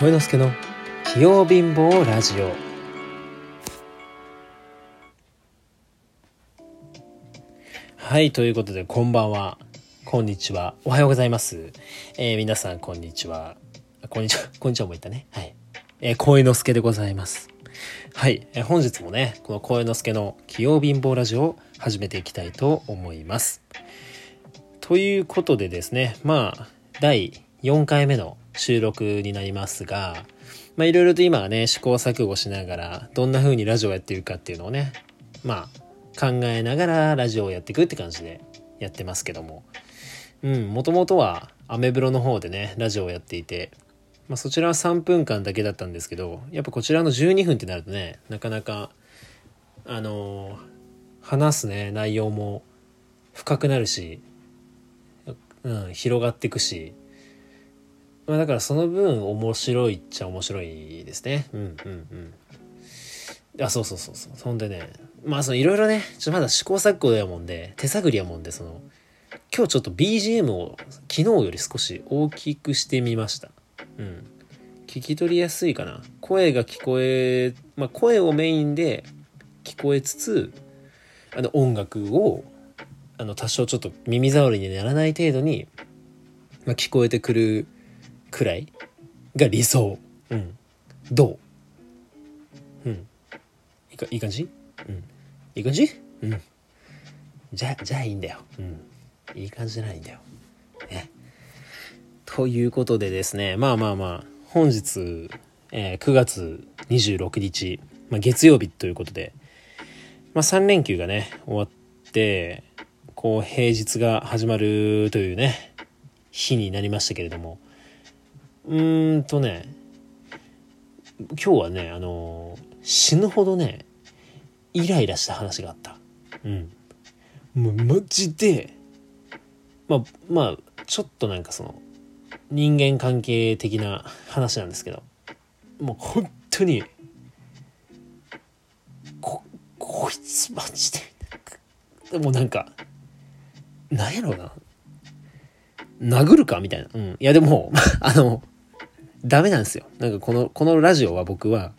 声之助の器用貧乏ラジオ。はいということでこんばんは。こんにちは。おはようございます、えー皆さんこんにちは。こんにちは。こんにちはも言ったね。はい、えー、声之助でございます。はい、えー本日もねこの声之助の器用貧乏ラジオを始めていきたいと思います。ということでですねまあ第4回目の収録になりますがまあいろいろと今はね試行錯誤しながらどんな風にラジオをやっていくかっていうのをねまあ考えながらラジオをやっていくって感じでやってますけども。うんもともとはアメブロの方でねラジオをやっていてまあ、そちらは3分間だけだったんですけどやっぱこちらの12分ってなるとねなかなかあの話すね内容も深くなるし、うん、広がっていくし、まあ、だからその分面白いっちゃ面白いですね。うんうんうん。あそうそうそうそう。そんでねまあそのいろいろねちょっとまだ試行錯誤やもんで手探りやもんでその今日ちょっと BGM を昨日より少し大きくしてみました。うん。聞き取りやすいかな。声が聞こえまあ声をメインで聞こえつつあの音楽をあの多少ちょっと耳障りにならない程度に、まあ、聞こえてくるくらい？が理想。うん。どう？うん。いいかいい感じ？うん。いい感じ？うん。じゃじゃあいいんだよ。うん。いい感じじゃないんだよ。ね。ということでですね。まあまあまあ。本日、えー9月26日、まあ、月曜日ということで、まあ、3連休がね終わってこう平日が始まるというね日になりましたけれどもうーんとね今日はねあのー死ぬほどねイライラした話があった。うん。もうマジでまあまあちょっとなんかその人間関係的な話なんですけどもう本当にここいつマジでもうなんかなんやろうな。殴るかみたいな。うん。いやでも あのダメなんですよ。なんかこのこのラジオは僕は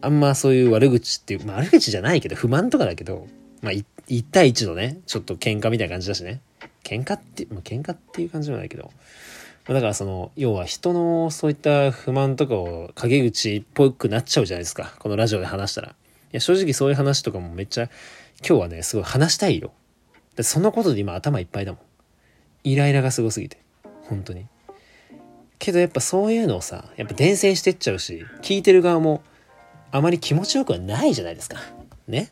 あんまそういう悪口っていう、まあ、悪口じゃないけど不満とかだけどまあい1対1のねちょっと喧嘩みたいな感じだしね。喧嘩って、まあ、喧嘩っていう感じじゃないけど。だからその要は人のそういった不満とかを陰口っぽくなっちゃうじゃないですか。このラジオで話したら。いや正直そういう話とかもめっちゃ今日はねすごい話したいよ。そのことで今頭いっぱいだもん。イライラがすごすぎて。本当に。けどやっぱそういうのをさやっぱ伝染してっちゃうし聞いてる側もあまり気持ちよくはないじゃないですか。ね？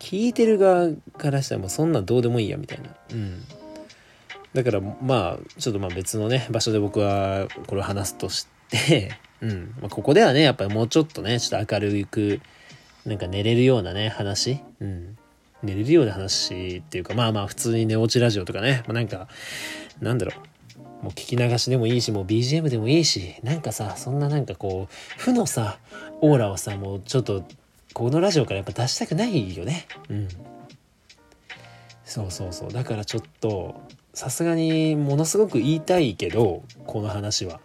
聞いてる側からしたらもうそんなんどうでもいいやみたいな。うん。だからまあちょっとまあ別のね場所で僕はこれを話すとして うん、まあ、ここではねやっぱりもうちょっとねちょっと明るくなんか寝れるようなね話。うん。寝れるような話っていうかまあまあ普通に寝落ちラジオとかね、まあ、なんかなんだろう。もう聞き流しでもいいしもう BGM でもいいしなんかさそんななんかこう負のさオーラをさもうちょっとこのラジオからやっぱ出したくないよね。うん。そうそうそう。だからちょっとさすがにものすごく言いたいけどこの話は。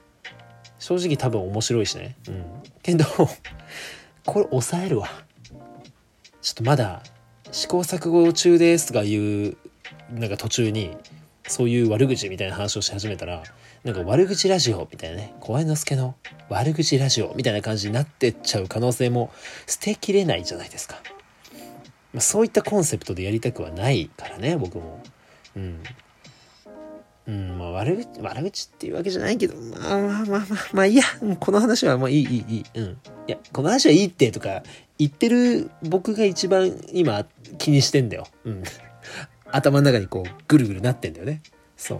正直多分面白いしね。うん。けど これ抑えるわ。ちょっとまだ試行錯誤中ですとかいうなんか途中にそういう悪口みたいな話をし始めたらなんか悪口ラジオみたいなね小之助の悪口ラジオみたいな感じになってっちゃう可能性も捨てきれないじゃないですか、まあ、そういったコンセプトでやりたくはないからね僕も。うん。うんまあ悪口悪口っていうわけじゃないけどまあまあまあまあまあいいやこの話はもういいいいいい。うん。いやこの話はいいってとか言ってる僕が一番今気にしてんだよ。うん。頭の中にこうぐるぐるなってんだよね。そう。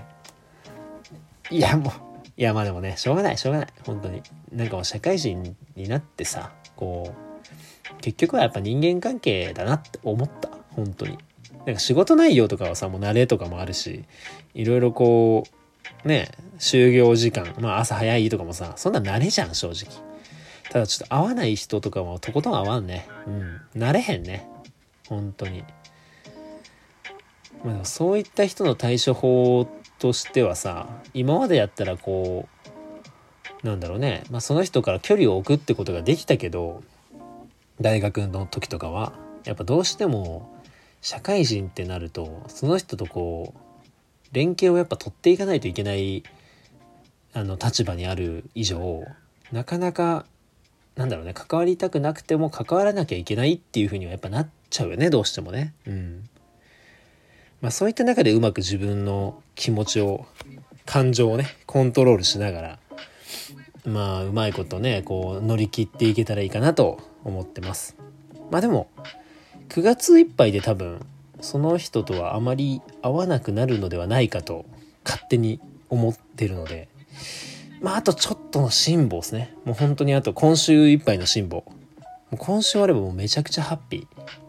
いやもう。いやまあでもねしょうがないしょうがない。本当に。なんかもう社会人になってさこう結局はやっぱ人間関係だなって思った。本当に。なんか仕事内容とかはさもう慣れとかもあるしいろいろこうね就業時間まあ朝早いとかもさそんな慣れじゃん正直。ただちょっと合わない人とかもとことん合わんね。うん。慣れへんね。本当にまあでもそういった人の対処法としてはさ今までやったらこうなんだろうね、まあ、その人から距離を置くってことができたけど大学の時とかはやっぱどうしても社会人ってなるとその人とこう連携をやっぱ取っていかないといけないあの立場にある以上なかなかなんだろうね関わりたくなくても関わらなきゃいけないっていうふうにはやっぱなっちゃうよねどうしてもね。うんまあ、そういった中でうまく自分の気持ちを感情をねコントロールしながらまあうまいことねこう乗り切っていけたらいいかなと思ってます。まあでも9月いっぱいで多分その人とはあまり会わなくなるのではないかと勝手に思ってるのでまああとちょっとの辛抱ですね。もう本当にあと今週いっぱいの辛抱。今週あればもうめちゃくちゃハッピー。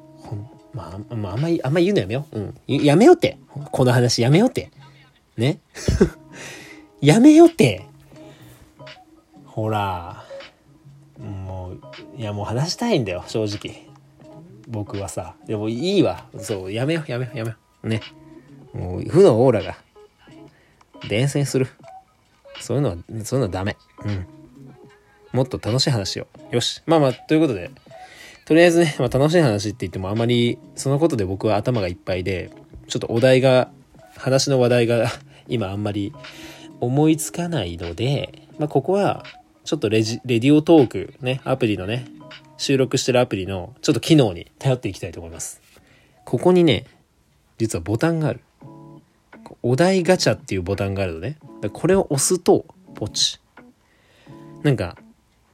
まあ、まあ、あんまりあんまり言うのやめよう。うん。やめようって。この話やめようって。ね。やめようって。ほら。もういやもう話したいんだよ正直。僕はさ。でもいいわ。そうやめようやめようやめよう。ね。もう負のオーラが。伝染する。そういうのはそういうのはダメ。うん。もっと楽しい話を。よし。まあまあということで。とりあえずね、まあ、楽しい話って言ってもあまりそのことで僕は頭がいっぱいでちょっとお題が話の話題が今あんまり思いつかないので、まあ、ここはちょっとレジレディオトークねアプリのね収録してるアプリのちょっと機能に頼っていきたいと思います。ここにね実はボタンがある。お題ガチャっていうボタンがあるのね。これを押すとポチなんか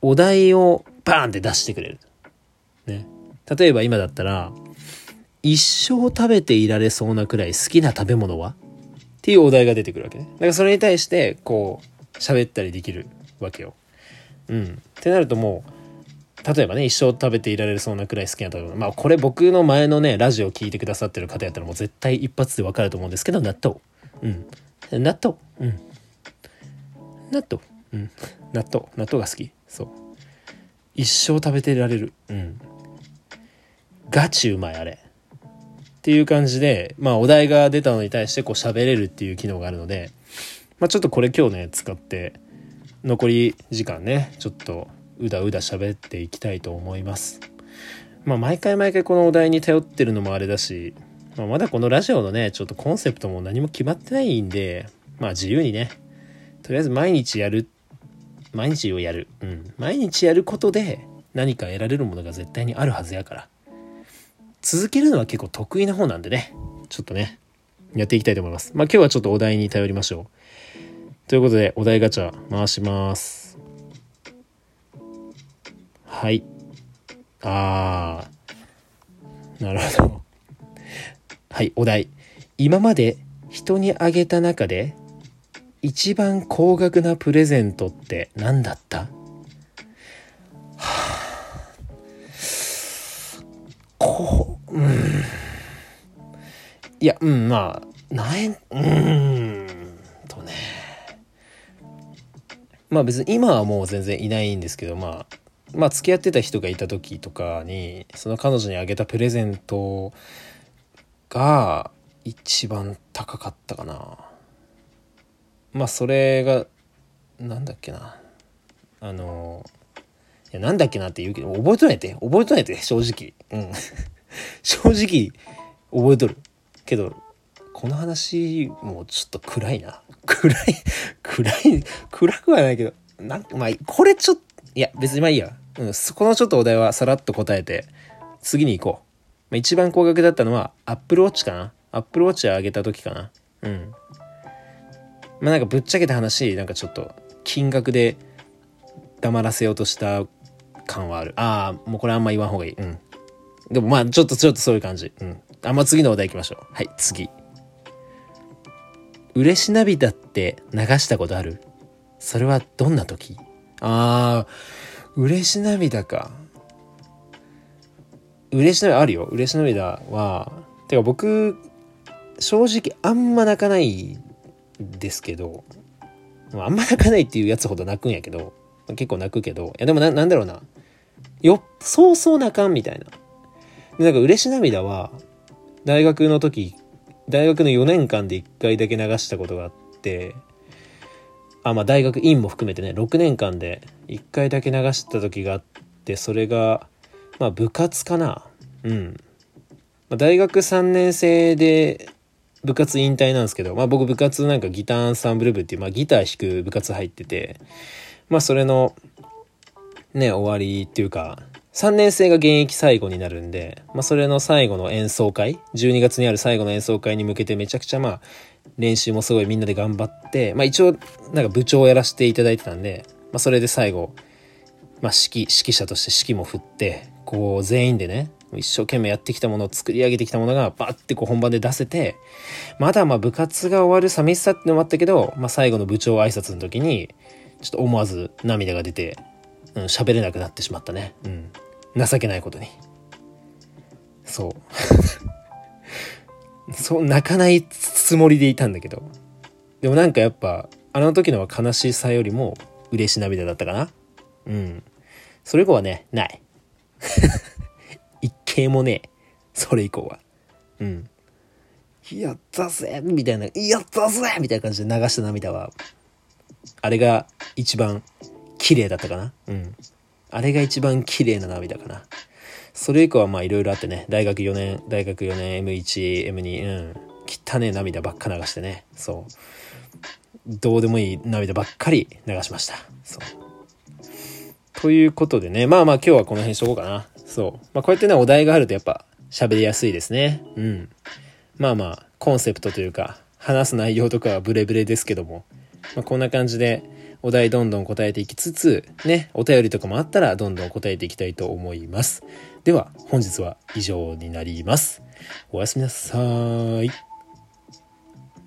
お題をバーンって出してくれる。ね例えば今だったら一生食べていられそうなくらい好きな食べ物は？っていうお題が出てくるわけねだからそれに対してこう喋ったりできるわけようん。ってなるともう、例えばね、一生食べていられそうなくらい好きな食べ物。まあ、これ僕の前のね、ラジオを聴いてくださってる方やったらもう絶対一発でわかると思うんですけど、納豆。うん。納豆。うん。納豆。うん。納豆。納豆が好き。そう。一生食べてられる。うん。ガチうまい、あれ。っていう感じで、まあ、お題が出たのに対してこう喋れるっていう機能があるので、まあ、ちょっとこれ今日ね、使って、残り時間ねちょっとうだうだ喋っていきたいと思います。まあ毎回毎回このお題に頼ってるのもあれだし、まあ、まだこのラジオのねちょっとコンセプトも何も決まってないんでまあ自由にねとりあえず毎日やる毎日をやる。うん。毎日やることで何か得られるものが絶対にあるはずやから。続けるのは結構得意な方なんでねちょっとねやっていきたいと思いますまあ今日はちょっとお題に頼りましょうということで、お題ガチャ回します。はい。あー。なるほど。はい、お題。今まで人にあげた中で一番高額なプレゼントって何だった？う、ん。いや、うん、まあ、何円、うんとね。まあ別に今はもう全然いないんですけどまあまあ付き合ってた人がいた時とかにその彼女にあげたプレゼントが一番高かったかなまあそれがなんだっけなあのいやなんだっけなって言うけど覚えとないって覚えとないって正直うん 正直覚えとるけどこの話もうちょっと暗いな 暗い、暗い、暗くはないけど、なんまあ、これちょっと、いや、別にまあいいや。うん、そこのちょっとお題はさらっと答えて、次に行こう。まあ、一番高額だったのは、Apple Watch かな ?Apple Watch あげた時かなうん。まあなんかぶっちゃけた話、なんかちょっと、金額で黙らせようとした感はある。ああ、もうこれあんま言わん方がいい。うん。でもまあ、ちょっとちょっとそういう感じ。うん。あんま次のお題行きましょう。はい、次。嬉し涙って流したことあるそれはどんな時？ああ、嬉し涙か。嬉し涙あるよ。嬉し涙は、てか僕、正直あんま泣かないですけど、あんま泣かないっていうやつほど泣くんやけど、結構泣くけど、いやでもな、なんだろうな。よ、そうそう泣かんみたいな。なんか嬉し涙は、大学の時大学の4年間で1回だけ流したことがあってあ、まあ大学院も含めてね、6年間で1回だけ流した時があって、それが、まあ部活かな。うん。まあ、大学3年生で部活引退なんですけど、まあ僕部活なんかギターアンサンブル部っていう、まあギター弾く部活入ってて、まあそれの、ね、終わりっていうか、3年生が現役最後になるんで、まあそれの最後の演奏会、12月にある最後の演奏会に向けてめちゃくちゃまあ練習もすごいみんなで頑張って、まあ一応なんか部長をやらせていただいてたんで、まあそれで最後、まあ指揮、指揮者として指揮も振って、こう全員でね、一生懸命やってきたものを作り上げてきたものがバッてこう本番で出せて、まだまあ部活が終わる寂しさってのもあったけど、まあ最後の部長挨拶の時に、ちょっと思わず涙が出て、うん、喋れなくなってしまったね。うん。情けないことに。そう。そう、泣かないつもりでいたんだけど。でもなんかやっぱ、あの時のは悲しさよりも嬉し涙だったかな。うん。それ以降はね、ない。一回もねえそれ以降は。うん。やったぜみたいな、やったぜみたいな感じで流した涙は、あれが一番綺麗だったかな？うん。あれが一番綺麗な涙かな。それ以降はまあいろいろあってね、大学4年、大学4年 M1、M2、うん。汚ね涙ばっか流してね。そう。どうでもいい涙ばっかり流しました。そう。ということでね、まあまあ今日はこの辺しとこうかな。そう。まあこうやってね、お題があるとやっぱ喋りやすいですね。うん。まあまあ、コンセプトというか、話す内容とかはブレブレですけども、まあこんな感じでお題どんどん答えていきつつ、ね、お便りとかもあったらどんどん答えていきたいと思います。では、本日は以上になります。おやすみなさーい。